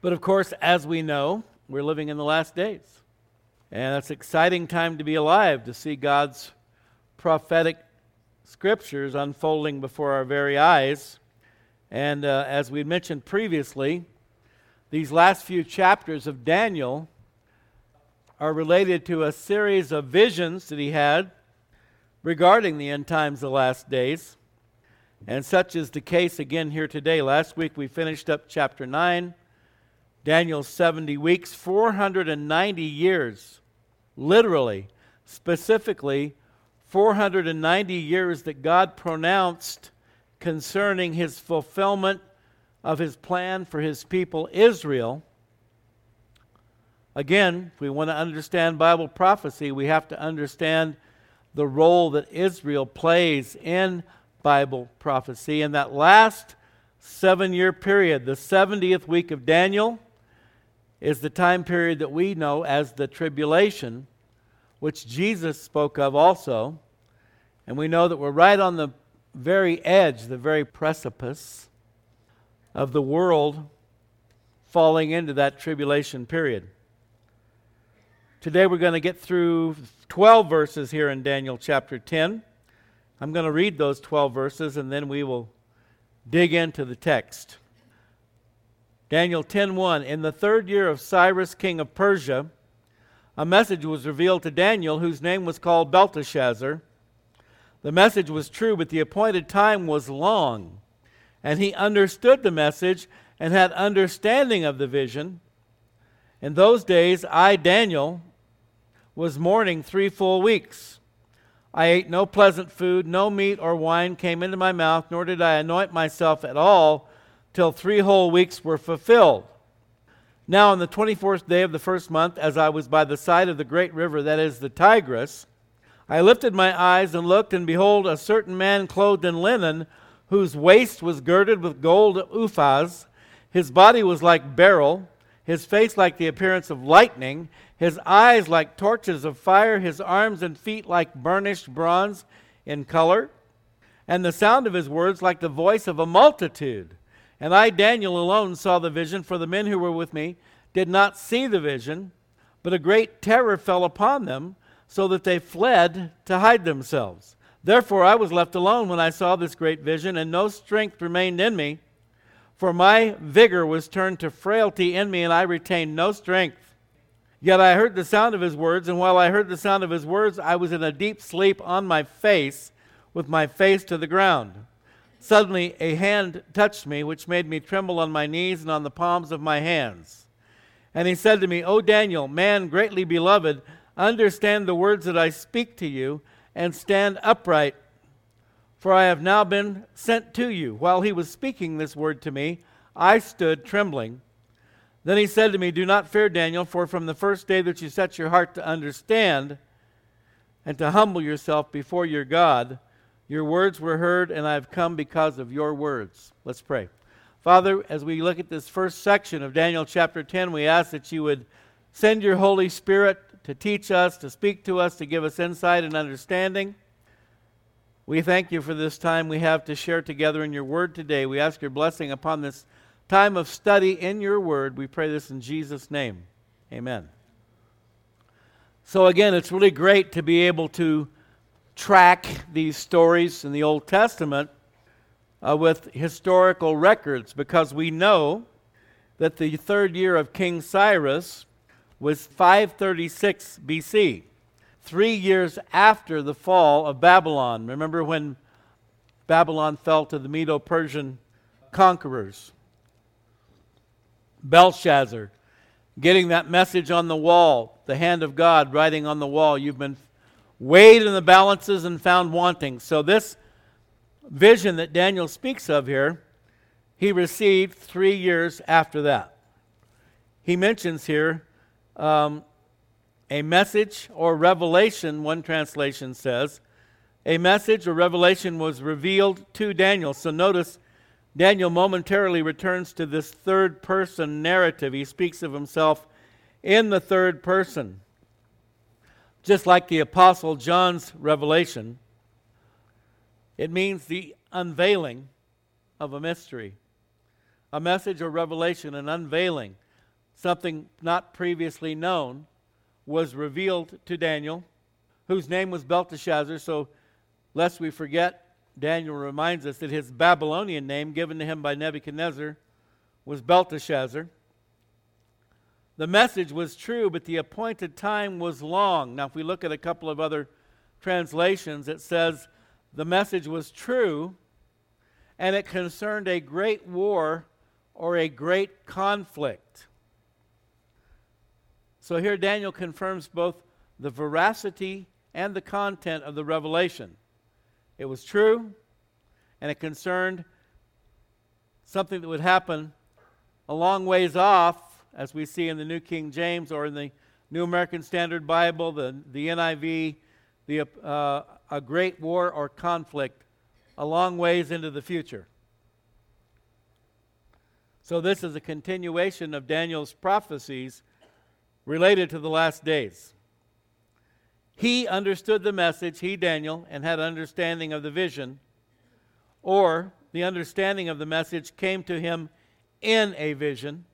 But of course, as we know, we're living in the last days. And it's an exciting time to be alive to see God's prophetic scriptures unfolding before our very eyes. And uh, as we mentioned previously, these last few chapters of Daniel are related to a series of visions that he had regarding the end times, the last days. And such is the case again here today. Last week we finished up chapter 9, Daniel's 70 weeks, 490 years, literally, specifically, 490 years that God pronounced concerning his fulfillment of his plan for his people Israel. Again, if we want to understand Bible prophecy, we have to understand the role that Israel plays in Bible prophecy. In that last seven year period, the 70th week of Daniel is the time period that we know as the tribulation, which Jesus spoke of also. And we know that we're right on the very edge, the very precipice of the world falling into that tribulation period. Today we're going to get through 12 verses here in Daniel chapter 10. I'm going to read those 12 verses and then we will dig into the text. Daniel 10:1 In the 3rd year of Cyrus king of Persia a message was revealed to Daniel whose name was called Belteshazzar. The message was true but the appointed time was long and he understood the message and had understanding of the vision. In those days I Daniel was mourning 3 full weeks. I ate no pleasant food, no meat or wine came into my mouth, nor did I anoint myself at all till three whole weeks were fulfilled. Now, on the 24th day of the first month, as I was by the side of the great river, that is the Tigris, I lifted my eyes and looked, and behold, a certain man clothed in linen, whose waist was girded with gold Uphaz. His body was like beryl, his face like the appearance of lightning, his eyes like torches of fire, his arms and feet like burnished bronze in color, and the sound of his words like the voice of a multitude. And I, Daniel, alone saw the vision, for the men who were with me did not see the vision, but a great terror fell upon them, so that they fled to hide themselves. Therefore I was left alone when I saw this great vision, and no strength remained in me, for my vigor was turned to frailty in me, and I retained no strength. Yet I heard the sound of his words, and while I heard the sound of his words, I was in a deep sleep on my face, with my face to the ground. Suddenly a hand touched me, which made me tremble on my knees and on the palms of my hands. And he said to me, O Daniel, man greatly beloved, understand the words that I speak to you, and stand upright, for I have now been sent to you. While he was speaking this word to me, I stood trembling. Then he said to me, Do not fear, Daniel, for from the first day that you set your heart to understand and to humble yourself before your God, your words were heard, and I have come because of your words. Let's pray. Father, as we look at this first section of Daniel chapter 10, we ask that you would send your Holy Spirit to teach us, to speak to us, to give us insight and understanding. We thank you for this time we have to share together in your word today. We ask your blessing upon this time of study in your word. We pray this in Jesus' name. Amen. So, again, it's really great to be able to track these stories in the Old Testament uh, with historical records because we know that the third year of King Cyrus was 536 BC, three years after the fall of Babylon. Remember when Babylon fell to the Medo Persian conquerors? Belshazzar, getting that message on the wall, the hand of God writing on the wall. You've been weighed in the balances and found wanting. So, this vision that Daniel speaks of here, he received three years after that. He mentions here um, a message or revelation, one translation says. A message or revelation was revealed to Daniel. So, notice Daniel momentarily returns to this third person narrative. He speaks of himself in the third person. Just like the Apostle John's revelation, it means the unveiling of a mystery. A message or revelation, an unveiling. something not previously known, was revealed to Daniel, whose name was Belteshazzar. So, lest we forget, Daniel reminds us that his Babylonian name given to him by Nebuchadnezzar was Belteshazzar. The message was true, but the appointed time was long. Now, if we look at a couple of other translations, it says the message was true and it concerned a great war or a great conflict. So here Daniel confirms both the veracity and the content of the revelation. It was true, and it concerned something that would happen a long ways off, as we see in the New King James or in the New American Standard Bible, the, the NIV, the, uh, a great war or conflict a long ways into the future. So, this is a continuation of Daniel's prophecies related to the last days. He understood the message, he, Daniel, and had understanding of the vision, or the understanding of the message came to him in a vision.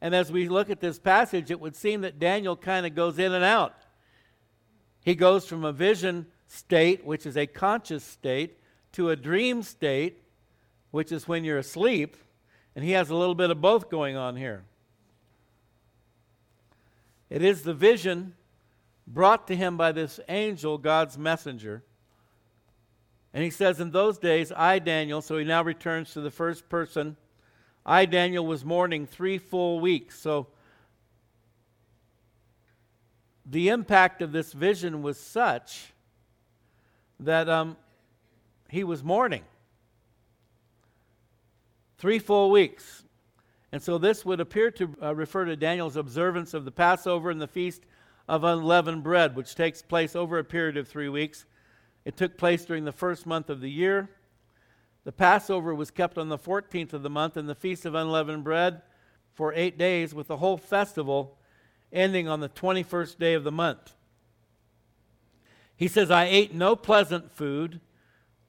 And as we look at this passage, it would seem that Daniel kind of goes in and out. He goes from a vision state, which is a conscious state, to a dream state, which is when you're asleep, and he has a little bit of both going on here. It is the vision brought to him by this angel, God's messenger. And he says, In those days, I, Daniel, so he now returns to the first person, I, Daniel, was mourning three full weeks. So the impact of this vision was such that um, he was mourning. Three full weeks. And so this would appear to uh, refer to Daniel's observance of the Passover and the Feast of Unleavened Bread, which takes place over a period of three weeks. It took place during the first month of the year. The Passover was kept on the 14th of the month, and the Feast of Unleavened Bread for eight days, with the whole festival ending on the 21st day of the month. He says, I ate no pleasant food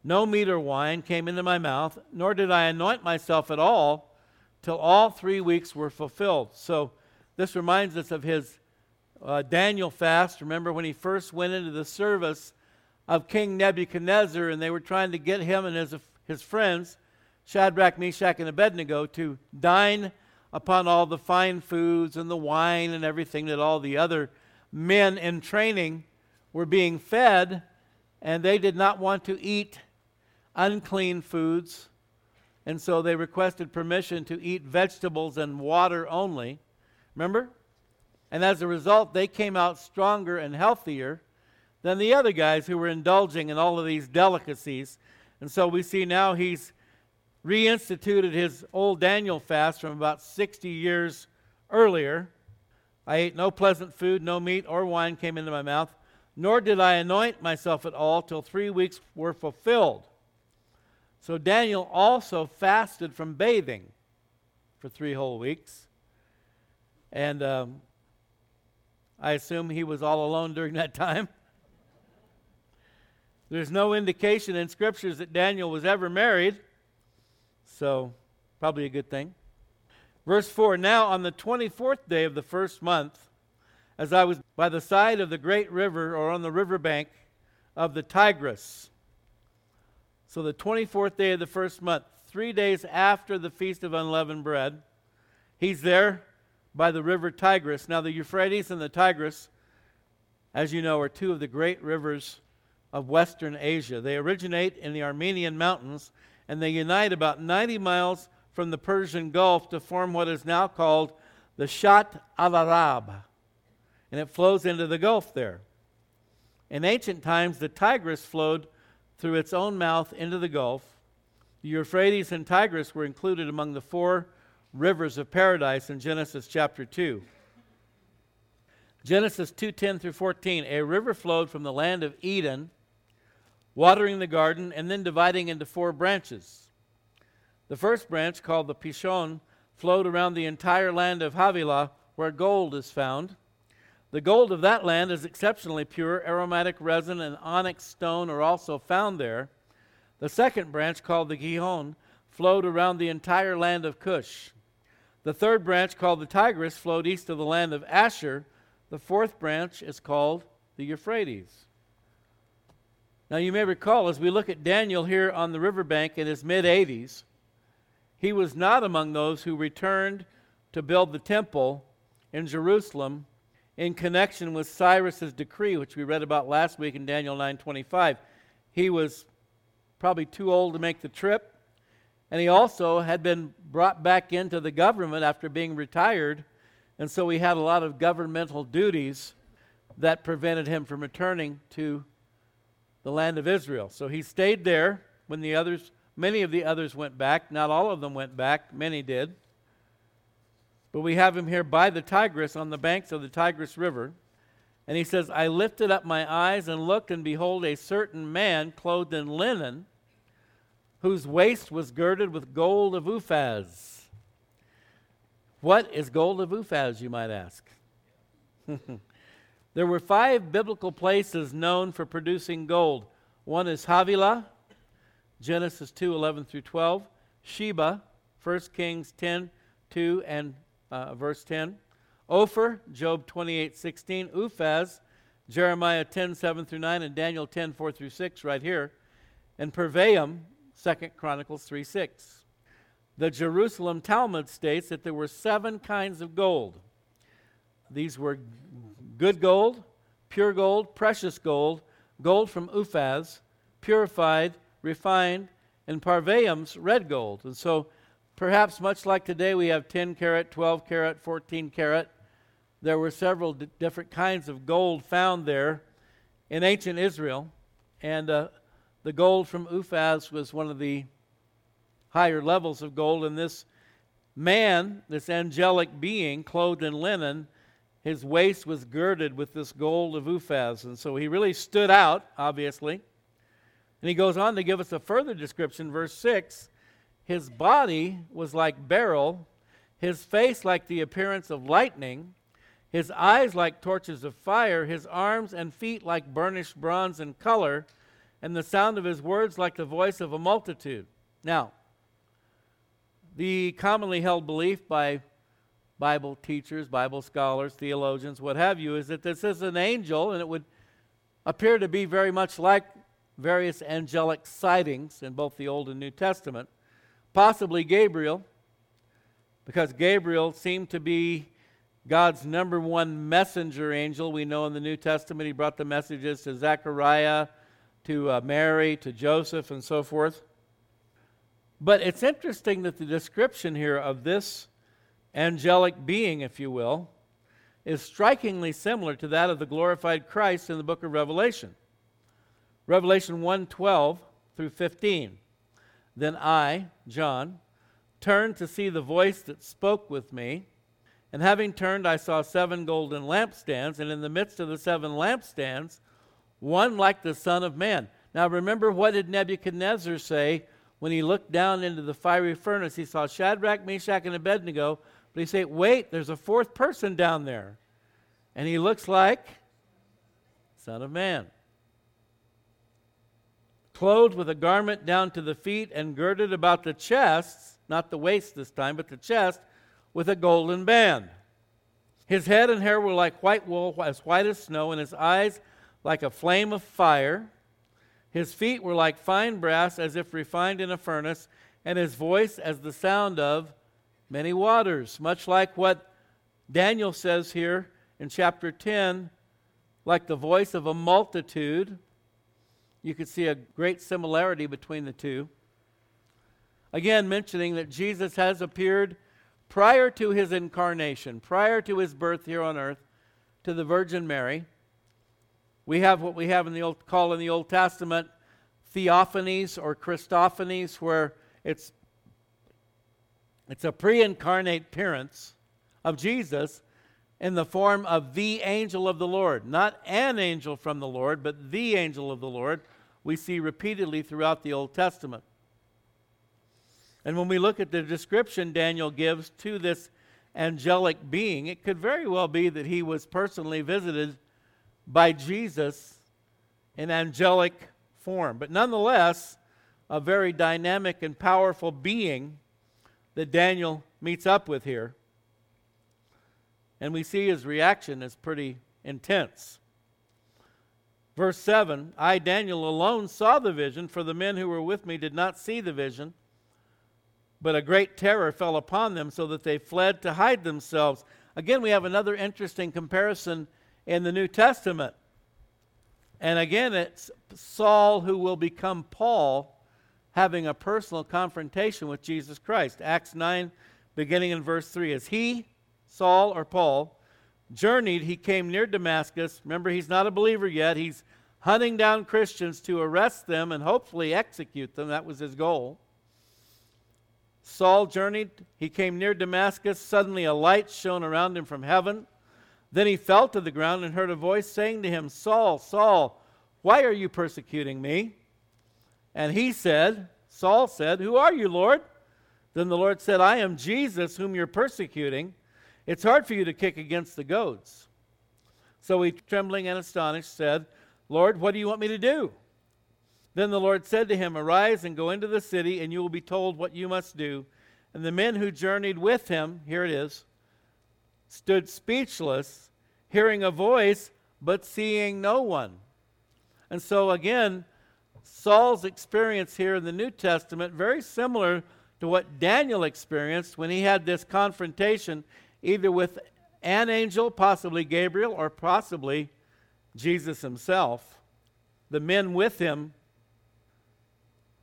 no meat or wine came into my mouth, nor did I anoint myself at all till all three weeks were fulfilled. So this reminds us of his uh, Daniel fast. Remember when he first went into the service of King Nebuchadnezzar and they were trying to get him and his, his friends, Shadrach, Meshach, and Abednego, to dine upon all the fine foods and the wine and everything that all the other men in training were being fed, and they did not want to eat unclean foods, and so they requested permission to eat vegetables and water only. Remember? And as a result, they came out stronger and healthier than the other guys who were indulging in all of these delicacies. And so we see now he's reinstituted his old Daniel fast from about 60 years earlier. I ate no pleasant food, no meat or wine came into my mouth, nor did I anoint myself at all till three weeks were fulfilled. So Daniel also fasted from bathing for three whole weeks. And um, I assume he was all alone during that time. There's no indication in scriptures that Daniel was ever married, so probably a good thing. Verse 4 Now on the 24th day of the first month, as I was by the side of the great river or on the riverbank of the Tigris, so the 24th day of the first month, three days after the Feast of Unleavened Bread, he's there by the river Tigris. Now, the Euphrates and the Tigris, as you know, are two of the great rivers of Western Asia. They originate in the Armenian mountains and they unite about 90 miles from the Persian Gulf to form what is now called the Shat al Arab. And it flows into the Gulf there. In ancient times, the Tigris flowed through its own mouth into the Gulf. The Euphrates and Tigris were included among the four rivers of paradise in Genesis chapter 2. Genesis 2:10 through 14, a river flowed from the land of Eden, watering the garden and then dividing into four branches. The first branch, called the Pishon, flowed around the entire land of Havilah, where gold is found. The gold of that land is exceptionally pure. Aromatic resin and onyx stone are also found there. The second branch, called the Gihon, flowed around the entire land of Cush. The third branch, called the Tigris, flowed east of the land of Asher. The fourth branch is called the Euphrates. Now, you may recall as we look at Daniel here on the riverbank in his mid 80s, he was not among those who returned to build the temple in Jerusalem in connection with Cyrus's decree, which we read about last week in Daniel 9:25. He was probably too old to make the trip. And he also had been brought back into the government after being retired. And so he had a lot of governmental duties that prevented him from returning to the land of Israel. So he stayed there when the others, many of the others went back. Not all of them went back, many did. But we have him here by the Tigris, on the banks of the Tigris River. And he says, I lifted up my eyes and looked, and behold, a certain man clothed in linen whose waist was girded with gold of Uphaz. What is gold of Uphaz, you might ask? there were five biblical places known for producing gold. One is Havilah, Genesis 2 11 through 12, Sheba, 1 Kings 10 2 and uh, verse 10, Ophir, Job 28 16, Uphaz, Jeremiah 10 7 through 9, and Daniel 10 4 through 6, right here, and Parvaim, Second Chronicles 3 6. The Jerusalem Talmud states that there were seven kinds of gold. These were good gold, pure gold, precious gold, gold from Uphaz, purified, refined, and Parvaim's red gold. And so, perhaps much like today, we have 10 carat, 12 carat, 14 carat. There were several d- different kinds of gold found there in ancient Israel. And uh, the gold from Uphaz was one of the higher levels of gold, and this man, this angelic being, clothed in linen, his waist was girded with this gold of Uphaz. And so he really stood out, obviously. And he goes on to give us a further description, verse 6. His body was like beryl, his face like the appearance of lightning, his eyes like torches of fire, his arms and feet like burnished bronze in color and the sound of his words like the voice of a multitude. Now, the commonly held belief by Bible teachers, Bible scholars, theologians, what have you, is that this is an angel and it would appear to be very much like various angelic sightings in both the Old and New Testament. Possibly Gabriel, because Gabriel seemed to be God's number one messenger angel. We know in the New Testament he brought the messages to Zechariah to uh, Mary, to Joseph, and so forth. But it's interesting that the description here of this angelic being, if you will, is strikingly similar to that of the glorified Christ in the book of Revelation. Revelation 1:12 through 15. Then I, John, turned to see the voice that spoke with me, and having turned I saw seven golden lampstands, and in the midst of the seven lampstands one like the Son of Man. Now remember, what did Nebuchadnezzar say when he looked down into the fiery furnace? He saw Shadrach, Meshach, and Abednego, but he said, Wait, there's a fourth person down there. And he looks like Son of Man. Clothed with a garment down to the feet and girded about the chest, not the waist this time, but the chest, with a golden band. His head and hair were like white wool, as white as snow, and his eyes like a flame of fire. His feet were like fine brass, as if refined in a furnace, and his voice as the sound of many waters. Much like what Daniel says here in chapter 10, like the voice of a multitude. You could see a great similarity between the two. Again, mentioning that Jesus has appeared prior to his incarnation, prior to his birth here on earth, to the Virgin Mary. We have what we have in the old, call in the Old Testament theophanies or Christophanies, where it's, it's a pre incarnate appearance of Jesus in the form of the angel of the Lord. Not an angel from the Lord, but the angel of the Lord, we see repeatedly throughout the Old Testament. And when we look at the description Daniel gives to this angelic being, it could very well be that he was personally visited by Jesus in angelic form. But nonetheless, a very dynamic and powerful being that Daniel meets up with here. And we see his reaction is pretty intense. Verse 7 I, Daniel, alone saw the vision, for the men who were with me did not see the vision. But a great terror fell upon them, so that they fled to hide themselves. Again, we have another interesting comparison in the New Testament. And again, it's Saul who will become Paul having a personal confrontation with Jesus Christ. Acts 9, beginning in verse 3. As he, Saul or Paul, journeyed, he came near Damascus. Remember, he's not a believer yet. He's hunting down Christians to arrest them and hopefully execute them. That was his goal. Saul journeyed. He came near Damascus. Suddenly, a light shone around him from heaven. Then he fell to the ground and heard a voice saying to him, Saul, Saul, why are you persecuting me? And he said, Saul said, Who are you, Lord? Then the Lord said, I am Jesus whom you're persecuting. It's hard for you to kick against the goads. So he, trembling and astonished, said, Lord, what do you want me to do? Then the Lord said to him, Arise and go into the city, and you will be told what you must do. And the men who journeyed with him, here it is, stood speechless, hearing a voice, but seeing no one. And so again, Saul's experience here in the New Testament very similar to what Daniel experienced when he had this confrontation either with an angel, possibly Gabriel, or possibly Jesus himself. The men with him,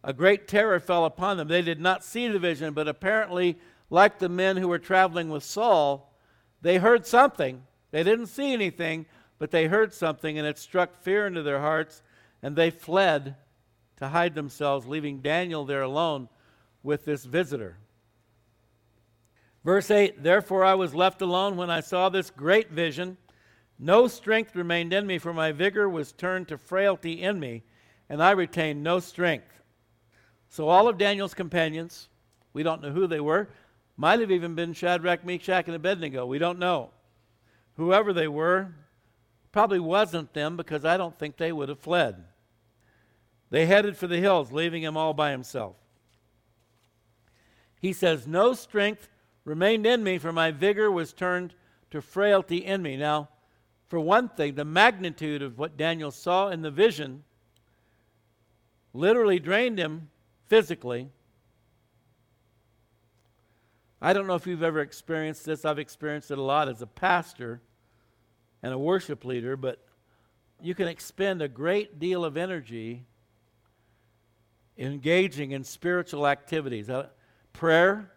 a great terror fell upon them. They did not see the vision, but apparently, like the men who were traveling with Saul, they heard something. They didn't see anything, but they heard something, and it struck fear into their hearts, and they fled to hide themselves, leaving Daniel there alone with this visitor. Verse 8 Therefore I was left alone when I saw this great vision. No strength remained in me, for my vigor was turned to frailty in me, and I retained no strength. So all of Daniel's companions, we don't know who they were, might have even been Shadrach, Meshach, and Abednego. We don't know. Whoever they were, probably wasn't them because I don't think they would have fled. They headed for the hills, leaving him all by himself. He says, No strength remained in me, for my vigor was turned to frailty in me. Now, for one thing, the magnitude of what Daniel saw in the vision literally drained him physically. I don't know if you've ever experienced this. I've experienced it a lot as a pastor and a worship leader, but you can expend a great deal of energy engaging in spiritual activities. Uh, prayer,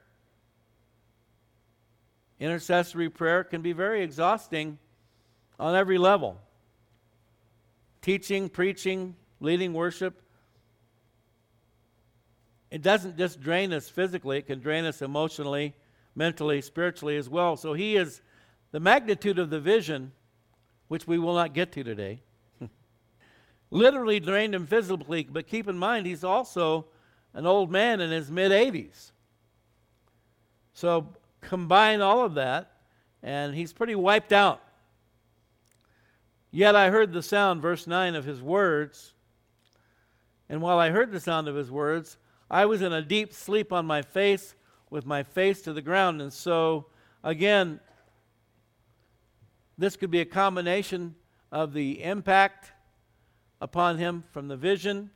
intercessory prayer can be very exhausting on every level. Teaching, preaching, leading worship. It doesn't just drain us physically, it can drain us emotionally, mentally, spiritually as well. So he is the magnitude of the vision, which we will not get to today literally drained him physically, but keep in mind, he's also an old man in his mid 80s. So combine all of that, and he's pretty wiped out. Yet I heard the sound, verse 9, of his words. And while I heard the sound of his words, I was in a deep sleep on my face, with my face to the ground. And so, again, this could be a combination of the impact upon him from the vision,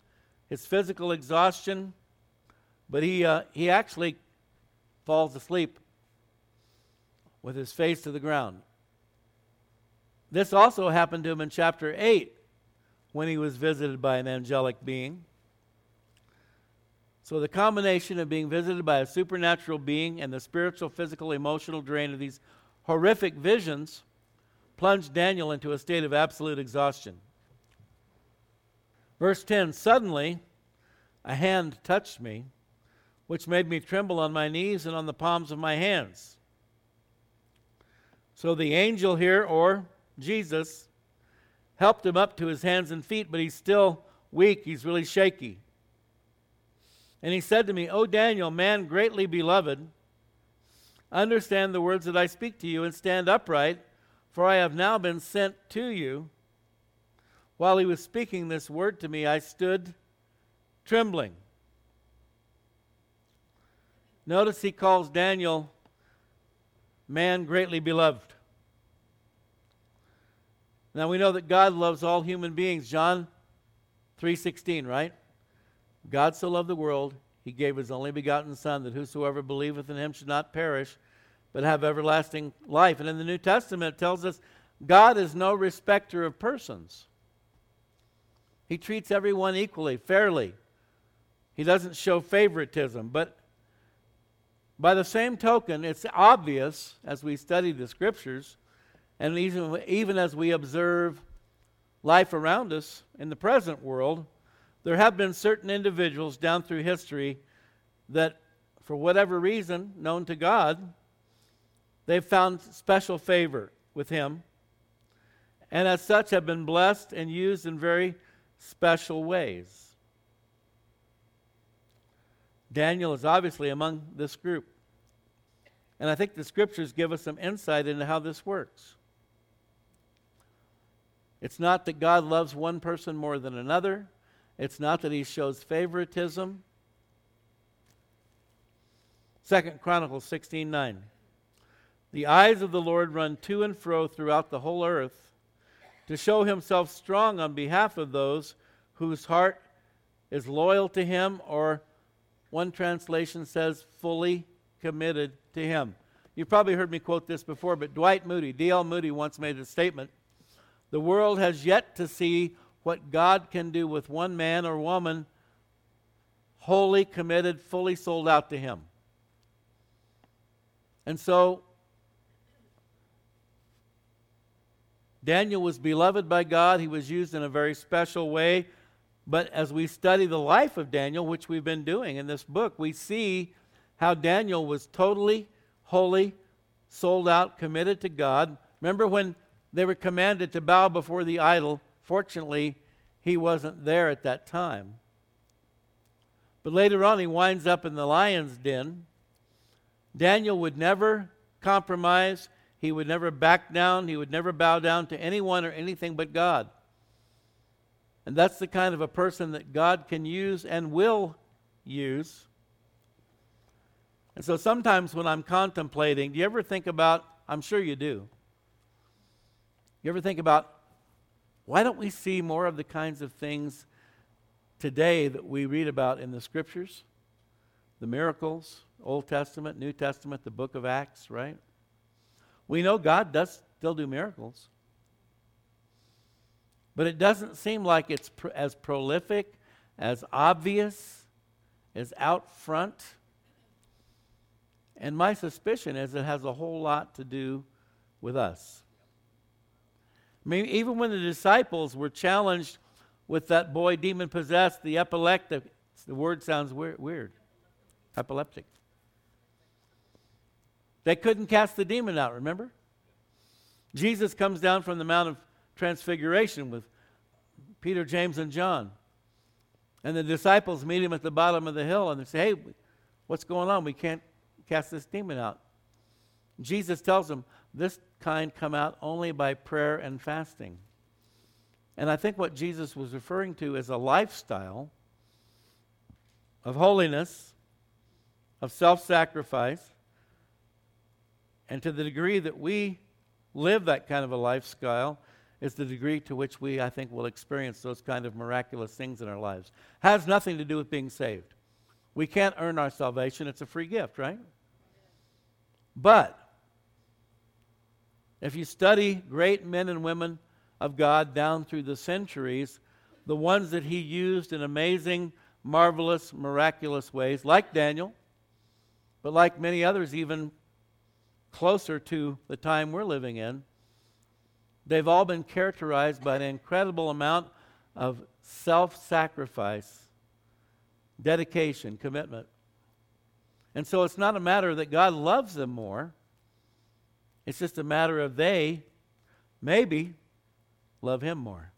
his physical exhaustion, but he, uh, he actually falls asleep with his face to the ground. This also happened to him in chapter 8 when he was visited by an angelic being. So, the combination of being visited by a supernatural being and the spiritual, physical, emotional drain of these horrific visions plunged Daniel into a state of absolute exhaustion. Verse 10 Suddenly a hand touched me, which made me tremble on my knees and on the palms of my hands. So the angel here, or Jesus, helped him up to his hands and feet, but he's still weak. He's really shaky. And he said to me, O Daniel, man greatly beloved, understand the words that I speak to you and stand upright, for I have now been sent to you. While he was speaking this word to me, I stood trembling. Notice he calls Daniel man greatly beloved. Now we know that God loves all human beings. John 3:16, right? God so loved the world, he gave his only begotten son that whosoever believeth in him should not perish, but have everlasting life. And in the New Testament it tells us God is no respecter of persons. He treats everyone equally, fairly. He doesn't show favoritism. But by the same token, it's obvious as we study the scriptures and even, even as we observe life around us in the present world, there have been certain individuals down through history that, for whatever reason known to God, they've found special favor with Him, and as such have been blessed and used in very special ways. Daniel is obviously among this group. And I think the scriptures give us some insight into how this works. It's not that God loves one person more than another. It's not that he shows favoritism. Second Chronicles 16:9. The eyes of the Lord run to and fro throughout the whole earth to show himself strong on behalf of those whose heart is loyal to him or one translation says fully committed to him. You've probably heard me quote this before, but Dwight Moody, D.L. Moody once made a statement. The world has yet to see what God can do with one man or woman wholly committed, fully sold out to Him. And so, Daniel was beloved by God. He was used in a very special way. But as we study the life of Daniel, which we've been doing in this book, we see how Daniel was totally, wholly, sold out, committed to God. Remember when they were commanded to bow before the idol? Fortunately, he wasn't there at that time. But later on, he winds up in the lion's den. Daniel would never compromise. He would never back down. He would never bow down to anyone or anything but God. And that's the kind of a person that God can use and will use. And so sometimes when I'm contemplating, do you ever think about, I'm sure you do, you ever think about why don't we see more of the kinds of things today that we read about in the scriptures? The miracles, Old Testament, New Testament, the book of Acts, right? We know God does still do miracles. But it doesn't seem like it's pr- as prolific, as obvious, as out front. And my suspicion is it has a whole lot to do with us. I mean, even when the disciples were challenged with that boy demon possessed, the epileptic, the word sounds weird, weird. Epileptic. They couldn't cast the demon out, remember? Jesus comes down from the Mount of Transfiguration with Peter, James, and John. And the disciples meet him at the bottom of the hill and they say, Hey, what's going on? We can't cast this demon out. Jesus tells them, This kind come out only by prayer and fasting. And I think what Jesus was referring to is a lifestyle of holiness, of self sacrifice. And to the degree that we live that kind of a lifestyle, is the degree to which we, I think, will experience those kind of miraculous things in our lives. Has nothing to do with being saved. We can't earn our salvation, it's a free gift, right? But if you study great men and women of God down through the centuries, the ones that he used in amazing, marvelous, miraculous ways, like Daniel, but like many others, even closer to the time we're living in, they've all been characterized by an incredible amount of self sacrifice, dedication, commitment. And so it's not a matter that God loves them more. It's just a matter of they maybe love him more.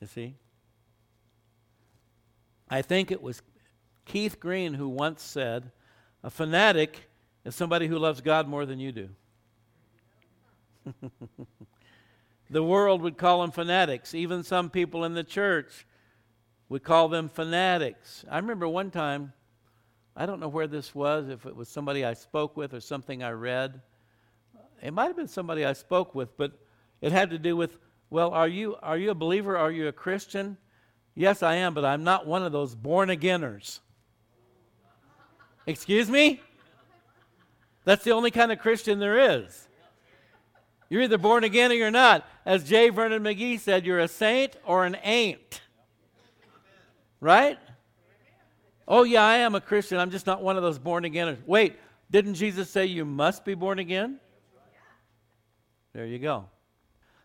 You see? I think it was Keith Green who once said, A fanatic is somebody who loves God more than you do. the world would call them fanatics. Even some people in the church would call them fanatics. I remember one time, I don't know where this was, if it was somebody I spoke with or something I read. It might have been somebody I spoke with, but it had to do with Well, are you, are you a believer? Are you a Christian? Yes, I am, but I'm not one of those born againers. Excuse me? That's the only kind of Christian there is. You're either born again or you're not. As J. Vernon McGee said, you're a saint or an ain't. Right? Oh, yeah, I am a Christian. I'm just not one of those born againers. Wait, didn't Jesus say you must be born again? There you go.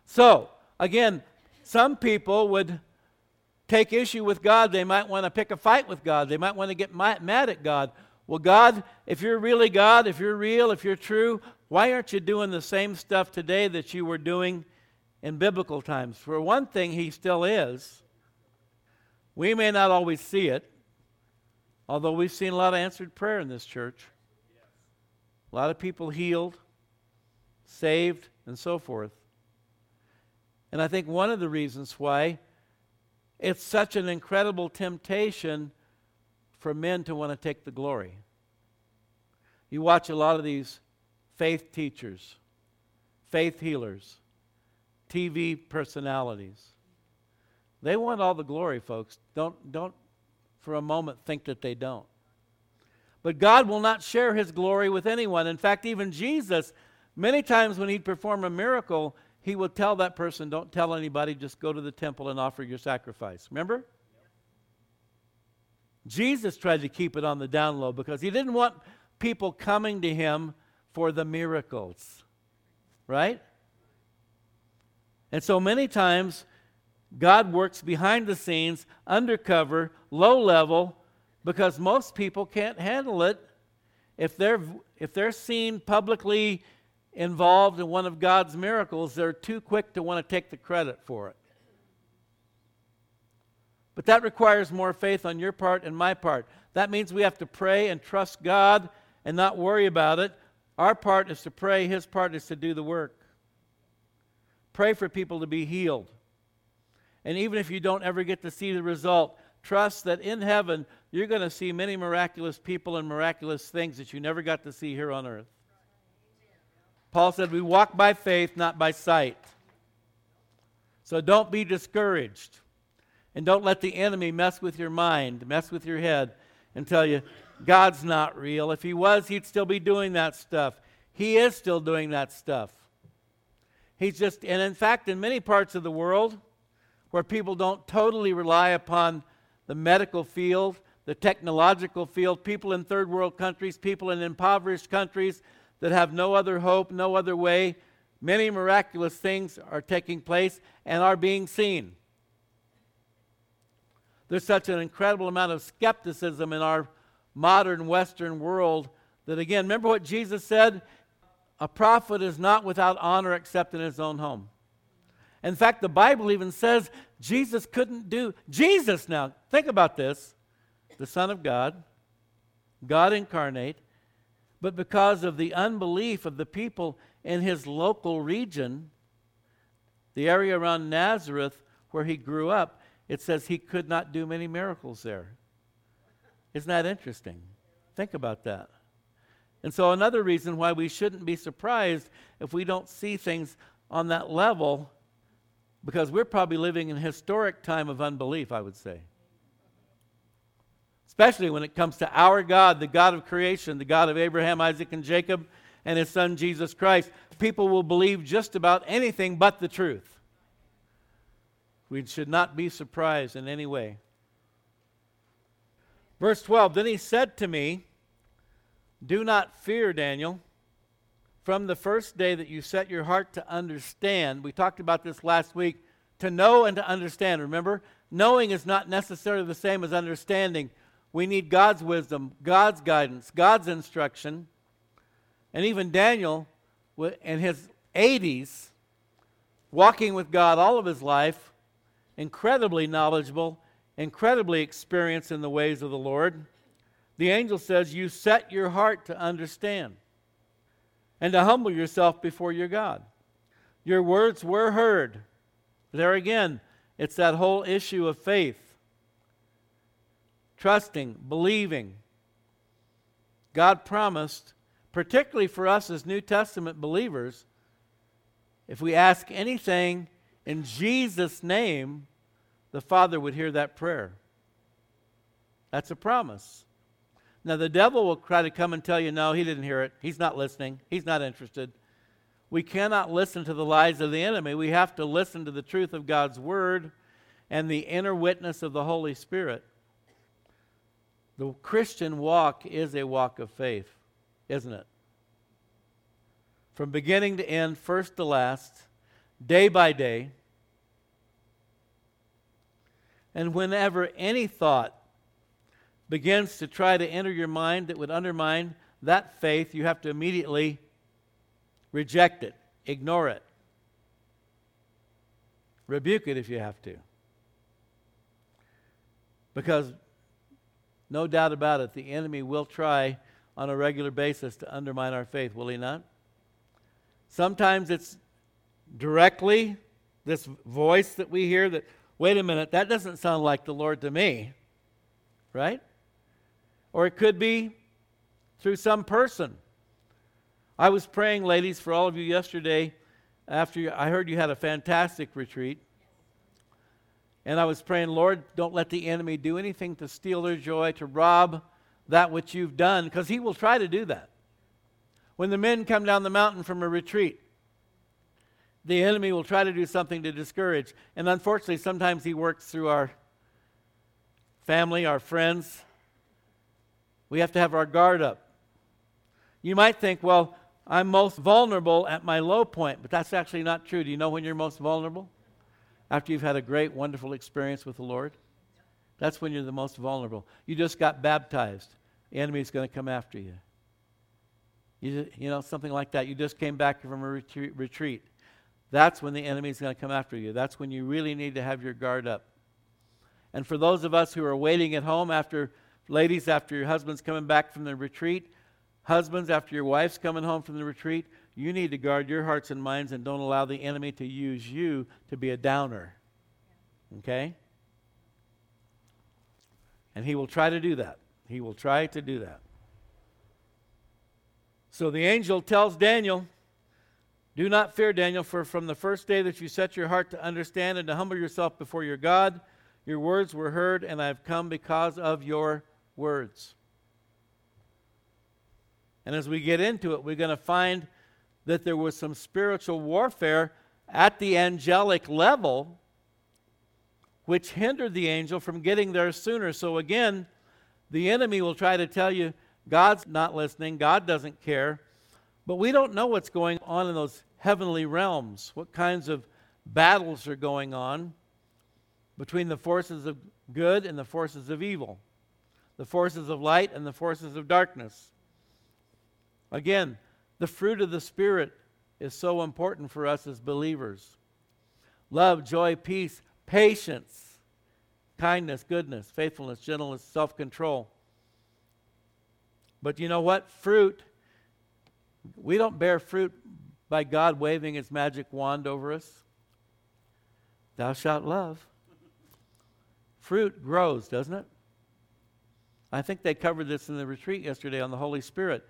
So, again, some people would take issue with God. They might want to pick a fight with God. They might want to get mad at God. Well, God, if you're really God, if you're real, if you're true, why aren't you doing the same stuff today that you were doing in biblical times? For one thing, He still is. We may not always see it, although we've seen a lot of answered prayer in this church. A lot of people healed, saved, and so forth. And I think one of the reasons why it's such an incredible temptation for men to want to take the glory. You watch a lot of these faith teachers, faith healers, TV personalities. They want all the glory, folks. Don't, don't for a moment think that they don't. But God will not share his glory with anyone. In fact, even Jesus, many times when he'd perform a miracle, he would tell that person, Don't tell anybody, just go to the temple and offer your sacrifice. Remember? Jesus tried to keep it on the down low because he didn't want people coming to him for the miracles. Right? And so many times, God works behind the scenes, undercover, low level, because most people can't handle it. If they're, if they're seen publicly involved in one of God's miracles, they're too quick to want to take the credit for it. But that requires more faith on your part and my part. That means we have to pray and trust God and not worry about it. Our part is to pray, His part is to do the work. Pray for people to be healed. And even if you don't ever get to see the result, trust that in heaven you're going to see many miraculous people and miraculous things that you never got to see here on earth. Paul said, We walk by faith, not by sight. So don't be discouraged. And don't let the enemy mess with your mind, mess with your head, and tell you God's not real. If he was, he'd still be doing that stuff. He is still doing that stuff. He's just, and in fact, in many parts of the world where people don't totally rely upon the medical field, the technological field, people in third world countries, people in impoverished countries that have no other hope, no other way, many miraculous things are taking place and are being seen. There's such an incredible amount of skepticism in our modern Western world that, again, remember what Jesus said? A prophet is not without honor except in his own home. In fact, the Bible even says Jesus couldn't do, Jesus now, think about this, the Son of God, God incarnate, but because of the unbelief of the people in his local region, the area around Nazareth where he grew up, it says he could not do many miracles there. Isn't that interesting? Think about that. And so, another reason why we shouldn't be surprised if we don't see things on that level, because we're probably living in a historic time of unbelief, I would say. Especially when it comes to our God, the God of creation, the God of Abraham, Isaac, and Jacob, and his son Jesus Christ. People will believe just about anything but the truth. We should not be surprised in any way. Verse 12 Then he said to me, Do not fear, Daniel. From the first day that you set your heart to understand, we talked about this last week, to know and to understand. Remember, knowing is not necessarily the same as understanding. We need God's wisdom, God's guidance, God's instruction. And even Daniel, in his 80s, walking with God all of his life, incredibly knowledgeable, incredibly experienced in the ways of the Lord. The angel says, You set your heart to understand and to humble yourself before your God. Your words were heard. There again, it's that whole issue of faith trusting, believing. God promised, particularly for us as New Testament believers, if we ask anything in Jesus' name, the Father would hear that prayer. That's a promise. Now, the devil will try to come and tell you, no, he didn't hear it. He's not listening. He's not interested. We cannot listen to the lies of the enemy. We have to listen to the truth of God's word and the inner witness of the Holy Spirit. The Christian walk is a walk of faith, isn't it? From beginning to end, first to last, day by day. And whenever any thought begins to try to enter your mind that would undermine that faith, you have to immediately reject it, ignore it, rebuke it if you have to. Because, no doubt about it, the enemy will try on a regular basis to undermine our faith, will he not? Sometimes it's directly this voice that we hear that, wait a minute, that doesn't sound like the Lord to me, right? Or it could be through some person. I was praying, ladies, for all of you yesterday after you, I heard you had a fantastic retreat. And I was praying, Lord, don't let the enemy do anything to steal their joy, to rob that which you've done, because he will try to do that. When the men come down the mountain from a retreat, the enemy will try to do something to discourage. And unfortunately, sometimes he works through our family, our friends, we have to have our guard up. You might think, well, I'm most vulnerable at my low point, but that's actually not true. Do you know when you're most vulnerable? After you've had a great, wonderful experience with the Lord. That's when you're the most vulnerable. You just got baptized. The enemy's going to come after you. You, you know, something like that. You just came back from a retreat. That's when the enemy's going to come after you. That's when you really need to have your guard up. And for those of us who are waiting at home after Ladies, after your husband's coming back from the retreat, husbands, after your wife's coming home from the retreat, you need to guard your hearts and minds and don't allow the enemy to use you to be a downer. Okay? And he will try to do that. He will try to do that. So the angel tells Daniel, Do not fear, Daniel, for from the first day that you set your heart to understand and to humble yourself before your God, your words were heard, and I have come because of your words. And as we get into it, we're going to find that there was some spiritual warfare at the angelic level which hindered the angel from getting there sooner. So again, the enemy will try to tell you God's not listening, God doesn't care. But we don't know what's going on in those heavenly realms, what kinds of battles are going on between the forces of good and the forces of evil the forces of light and the forces of darkness. Again, the fruit of the Spirit is so important for us as believers love, joy, peace, patience, kindness, goodness, faithfulness, gentleness, self control. But you know what? Fruit, we don't bear fruit by God waving his magic wand over us. Thou shalt love. Fruit grows, doesn't it? I think they covered this in the retreat yesterday on the Holy Spirit.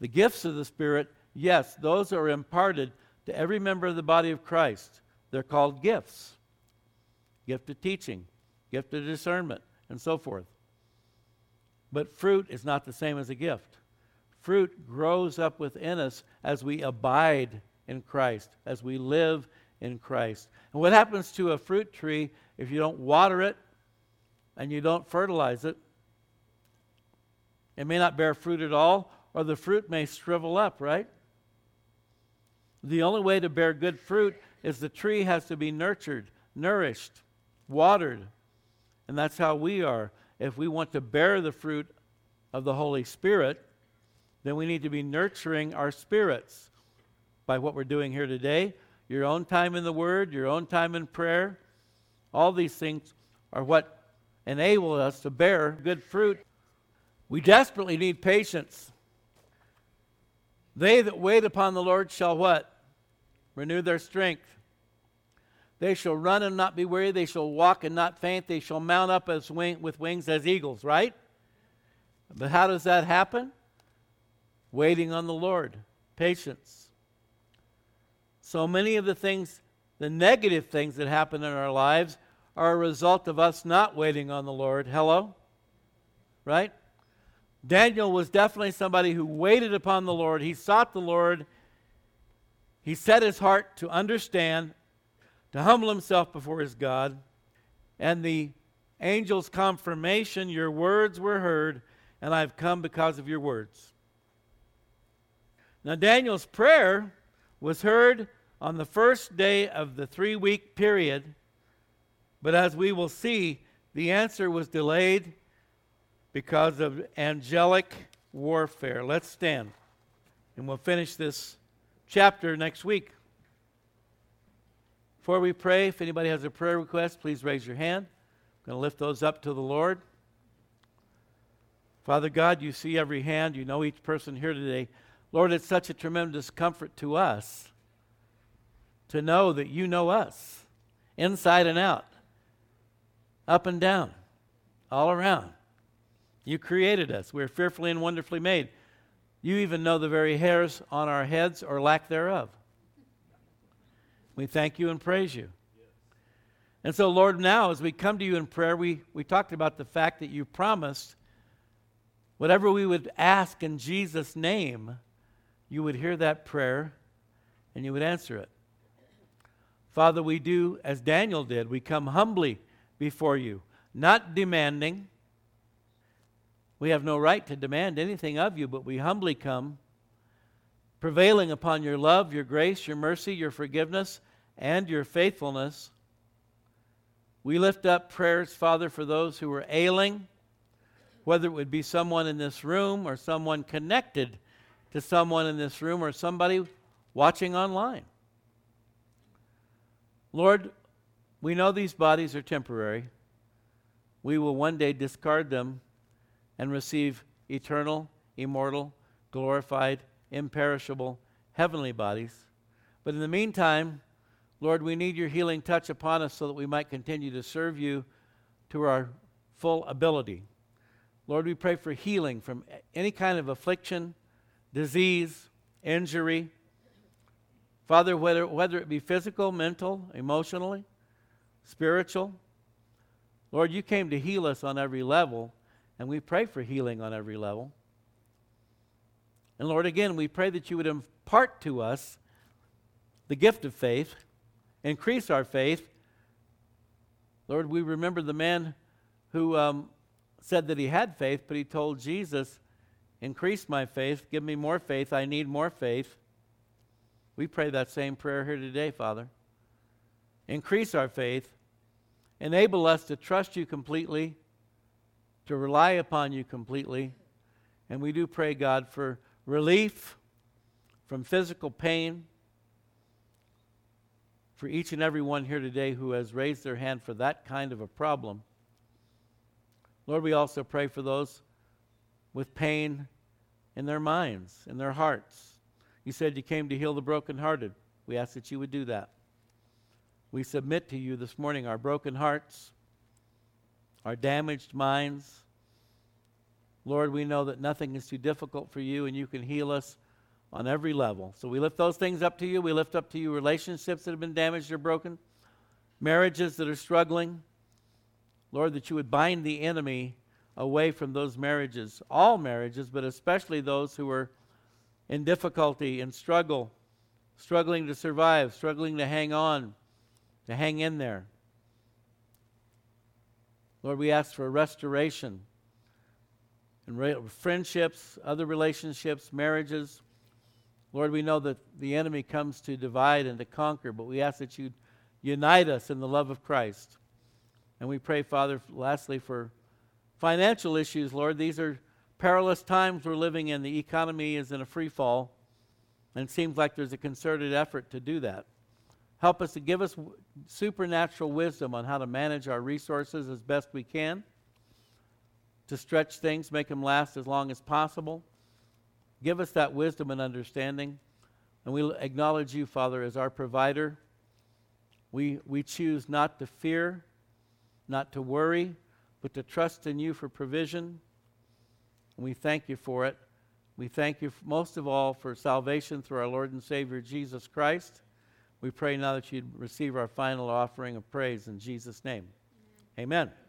The gifts of the Spirit, yes, those are imparted to every member of the body of Christ. They're called gifts gift of teaching, gift of discernment, and so forth. But fruit is not the same as a gift. Fruit grows up within us as we abide in Christ, as we live in Christ. And what happens to a fruit tree if you don't water it and you don't fertilize it? It may not bear fruit at all, or the fruit may shrivel up, right? The only way to bear good fruit is the tree has to be nurtured, nourished, watered. And that's how we are. If we want to bear the fruit of the Holy Spirit, then we need to be nurturing our spirits by what we're doing here today. Your own time in the Word, your own time in prayer, all these things are what enable us to bear good fruit we desperately need patience. They that wait upon the Lord shall what? Renew their strength. They shall run and not be weary. They shall walk and not faint. They shall mount up as wing, with wings as eagles, right? But how does that happen? Waiting on the Lord. Patience. So many of the things the negative things that happen in our lives are a result of us not waiting on the Lord. Hello? Right? Daniel was definitely somebody who waited upon the Lord. He sought the Lord. He set his heart to understand, to humble himself before his God. And the angel's confirmation your words were heard, and I've come because of your words. Now, Daniel's prayer was heard on the first day of the three week period, but as we will see, the answer was delayed because of angelic warfare. Let's stand, and we'll finish this chapter next week. Before we pray, if anybody has a prayer request, please raise your hand. I'm going to lift those up to the Lord. Father God, you see every hand. You know each person here today. Lord, it's such a tremendous comfort to us to know that you know us inside and out, up and down, all around. You created us. We're fearfully and wonderfully made. You even know the very hairs on our heads or lack thereof. We thank you and praise you. And so, Lord, now as we come to you in prayer, we, we talked about the fact that you promised whatever we would ask in Jesus' name, you would hear that prayer and you would answer it. Father, we do as Daniel did. We come humbly before you, not demanding. We have no right to demand anything of you, but we humbly come, prevailing upon your love, your grace, your mercy, your forgiveness, and your faithfulness. We lift up prayers, Father, for those who are ailing, whether it would be someone in this room or someone connected to someone in this room or somebody watching online. Lord, we know these bodies are temporary. We will one day discard them and receive eternal, immortal, glorified, imperishable, heavenly bodies. But in the meantime, Lord, we need your healing touch upon us so that we might continue to serve you to our full ability. Lord, we pray for healing from any kind of affliction, disease, injury, Father, whether, whether it be physical, mental, emotionally, spiritual, Lord, you came to heal us on every level, and we pray for healing on every level. And Lord, again, we pray that you would impart to us the gift of faith, increase our faith. Lord, we remember the man who um, said that he had faith, but he told Jesus, Increase my faith, give me more faith, I need more faith. We pray that same prayer here today, Father. Increase our faith. Enable us to trust you completely, to rely upon you completely. And we do pray, God, for relief from physical pain for each and every one here today who has raised their hand for that kind of a problem. Lord, we also pray for those with pain in their minds, in their hearts. You said you came to heal the brokenhearted. We ask that you would do that. We submit to you this morning our broken hearts, our damaged minds. Lord, we know that nothing is too difficult for you and you can heal us on every level. So we lift those things up to you. We lift up to you relationships that have been damaged or broken, marriages that are struggling. Lord, that you would bind the enemy away from those marriages, all marriages, but especially those who are in difficulty and struggle, struggling to survive, struggling to hang on, to hang in there. Lord, we ask for restoration and friendships, other relationships, marriages. Lord, we know that the enemy comes to divide and to conquer, but we ask that you unite us in the love of Christ. And we pray, Father, lastly, for financial issues, Lord. These are perilous times we're living in. The economy is in a free fall, and it seems like there's a concerted effort to do that. Help us to give us supernatural wisdom on how to manage our resources as best we can, to stretch things, make them last as long as possible. Give us that wisdom and understanding. And we acknowledge you, Father, as our provider. We, we choose not to fear, not to worry, but to trust in you for provision and we thank you for it. We thank you most of all for salvation through our Lord and Savior Jesus Christ. We pray now that you'd receive our final offering of praise in Jesus' name. Amen. Amen.